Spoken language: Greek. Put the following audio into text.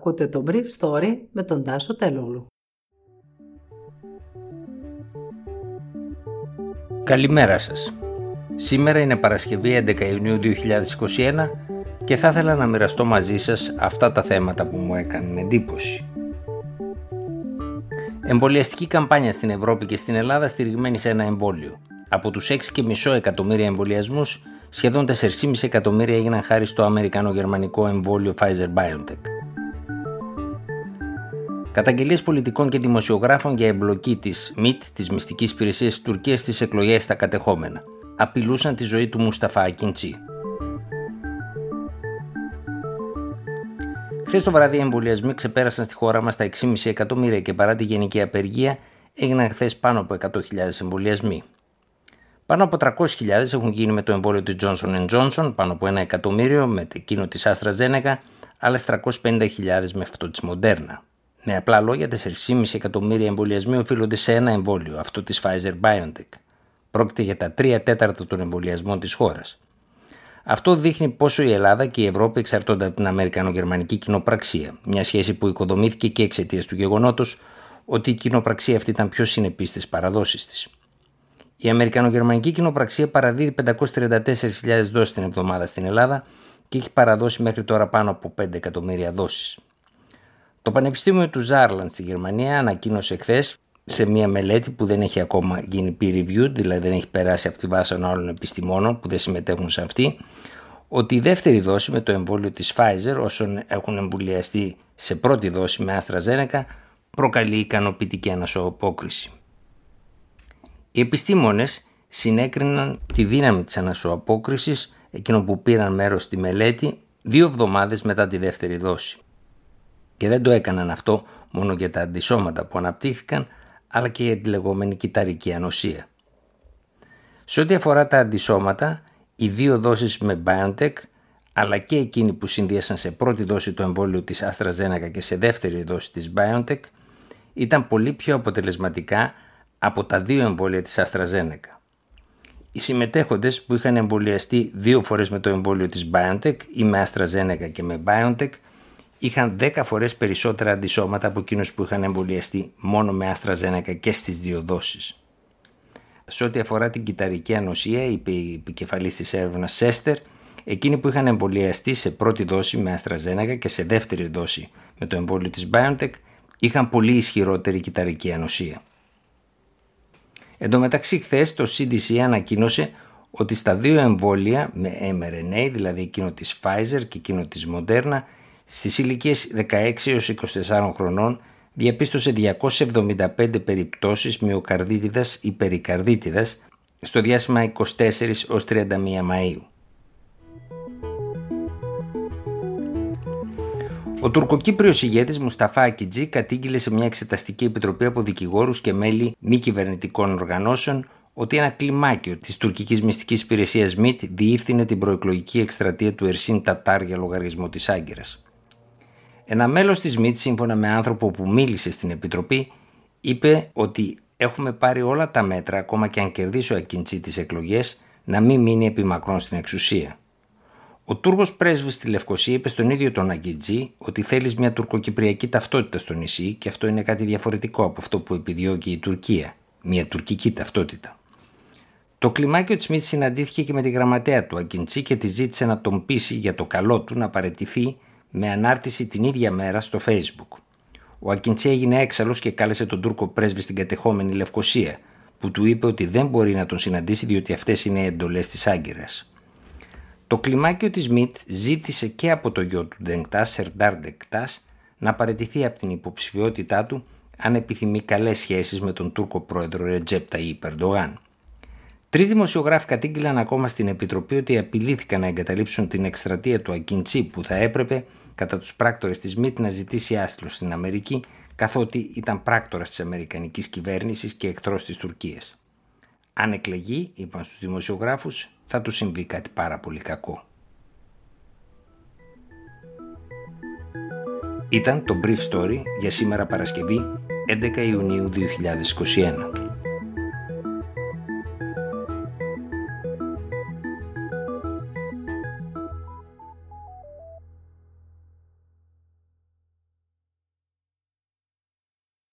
Ακούτε το Brief Story με τον Τάσο Τελούλου. Καλημέρα σας. Σήμερα είναι Παρασκευή 11 Ιουνίου 2021 και θα ήθελα να μοιραστώ μαζί σας αυτά τα θέματα που μου έκαναν εντύπωση. Εμβολιαστική καμπάνια στην Ευρώπη και στην Ελλάδα στηριγμένη σε ένα εμβόλιο. Από τους 6,5 εκατομμύρια εμβολιασμούς, σχεδόν 4,5 εκατομμύρια έγιναν χάρη στο αμερικανο-γερμανικό εμβόλιο Pfizer-BioNTech. Καταγγελίες πολιτικών και δημοσιογράφων για εμπλοκή της ΜΙΤ, της μυστικής υπηρεσίας της Τουρκίας, στις εκλογές στα κατεχόμενα. Απειλούσαν τη ζωή του Μουσταφά Ακιντσί. Χθες το βράδυ οι εμβολιασμοί ξεπέρασαν στη χώρα μας τα 6,5 εκατομμύρια και παρά τη γενική απεργία έγιναν χθες πάνω από 100.000 εμβολιασμοί. Πάνω από 300.000 έχουν γίνει με το εμβόλιο του Johnson Johnson, πάνω από ένα εκατομμύριο με εκείνο της AstraZeneca, άλλες 350.000 με αυτό της Moderna. Με απλά λόγια, 4,5 εκατομμύρια εμβολιασμοί οφείλονται σε ένα εμβόλιο, αυτό της Pfizer BioNTech. Πρόκειται για τα 3 τέταρτα των εμβολιασμών της χώρας. Αυτό δείχνει πόσο η Ελλάδα και η Ευρώπη εξαρτώνται από την Αμερικανογερμανική κοινοπραξία, μια σχέση που οικοδομήθηκε και εξαιτίας του γεγονότος ότι η κοινοπραξία αυτή ήταν πιο συνεπής στις παραδόσεις της. Η Αμερικανογερμανική κοινοπραξία παραδίδει 534.000 δόσεις την εβδομάδα στην Ελλάδα και έχει παραδώσει μέχρι τώρα πάνω από 5 εκατομμύρια δόσεις. Το Πανεπιστήμιο του Ζάρλαντ στη Γερμανία ανακοίνωσε χθες σε μια μελέτη που δεν έχει ακόμα γίνει peer reviewed, δηλαδή δεν έχει περάσει από τη βάση των άλλων επιστημόνων που δεν συμμετέχουν σε αυτή, ότι η δεύτερη δόση με το εμβόλιο της Pfizer όσων έχουν εμβολιαστεί σε πρώτη δόση με AstraZeneca προκαλεί ικανοποιητική ανασωοπόκριση. Οι επιστήμονες συνέκριναν τη δύναμη της ανασωοπόκρισης εκείνων που πήραν μέρος στη μελέτη δύο εβδομάδες μετά τη δεύτερη δόση. Και δεν το έκαναν αυτό μόνο για τα αντισώματα που αναπτύχθηκαν, αλλά και για τη λεγόμενη κυταρική ανοσία. Σε ό,τι αφορά τα αντισώματα, οι δύο δόσεις με BioNTech, αλλά και εκείνοι που συνδύασαν σε πρώτη δόση το εμβόλιο της AstraZeneca και σε δεύτερη δόση της BioNTech, ήταν πολύ πιο αποτελεσματικά από τα δύο εμβόλια της AstraZeneca. Οι συμμετέχοντες που είχαν εμβολιαστεί δύο φορές με το εμβόλιο της BioNTech ή με AstraZeneca και με BioNTech είχαν 10 φορές περισσότερα αντισώματα από εκείνους που είχαν εμβολιαστεί μόνο με AstraZeneca και στις δύο δόσεις. Σε ό,τι αφορά την κυταρική ανοσία, είπε η επικεφαλής της έρευνας Σέστερ, εκείνοι που είχαν εμβολιαστεί σε πρώτη δόση με AstraZeneca και σε δεύτερη δόση με το εμβόλιο της BioNTech είχαν πολύ ισχυρότερη κυταρική ανοσία. Εν τω μεταξύ χθε το CDC ανακοίνωσε ότι στα δύο εμβόλια με mRNA, δηλαδή εκείνο της Pfizer και εκείνο της Moderna, στις ηλικίες 16 έως 24 χρονών διαπίστωσε 275 περιπτώσεις μυοκαρδίτιδας ή περικαρδίτιδας στο διάστημα 24 ως 31 Μαΐου. Ο τουρκοκύπριος ηγέτης Μουσταφά Ακιτζή κατήγγειλε σε μια εξεταστική επιτροπή από δικηγόρους και μέλη μη κυβερνητικών οργανώσεων ότι ένα κλιμάκιο της τουρκικής μυστικής υπηρεσίας ΜΙΤ διεύθυνε την προεκλογική εκστρατεία του Ερσίν Τατάρ για λογαριασμό της Άγκυρας. Ένα μέλος της ΜΙΤ, σύμφωνα με άνθρωπο που μίλησε στην επιτροπή, είπε ότι έχουμε πάρει όλα τα μέτρα, ακόμα και αν κερδίσει ο Ακιντσί τις εκλογές, να μην μείνει επιμακρών στην εξουσία. Ο Τούρκος πρέσβης στη Λευκοσία είπε στον ίδιο τον Αγκιτζή ότι θέλεις μια τουρκοκυπριακή ταυτότητα στο νησί και αυτό είναι κάτι διαφορετικό από αυτό που επιδιώκει η Τουρκία, μια τουρκική ταυτότητα. Το κλιμάκιο της Σμιτ συναντήθηκε και με τη γραμματέα του Αγκιντζή και τη ζήτησε να τον πείσει για το καλό του να παρετηθεί με ανάρτηση την ίδια μέρα στο Facebook. Ο Ακιντσί έγινε έξαλλος και κάλεσε τον Τούρκο πρέσβη στην κατεχόμενη Λευκοσία, που του είπε ότι δεν μπορεί να τον συναντήσει διότι αυτές είναι εντολές της Άγκυρας. Το κλιμάκιο της ΜΙΤ ζήτησε και από το γιο του Ντενκτάς, Σερντάρ Ντενκτάς, να παραιτηθεί από την υποψηφιότητά του αν επιθυμεί καλές σχέσεις με τον Τούρκο πρόεδρο Ρετζέπτα ή Περντογάν. Τρεις δημοσιογράφοι κατήγγειλαν ακόμα στην Επιτροπή ότι απειλήθηκαν να εγκαταλείψουν την εκστρατεία του Ακιντσί που θα έπρεπε κατά τους πράκτορες της ΜΙΤ να ζητήσει άσυλο στην Αμερική, καθότι ήταν πράκτορας της Αμερικανικής κυβέρνησης και εχθρός της Τουρκίας. Αν εκλεγεί, είπαν στους δημοσιογράφους, θα του συμβεί κάτι πάρα πολύ κακό. Ήταν το Brief Story για σήμερα Παρασκευή 11 Ιουνίου 2021.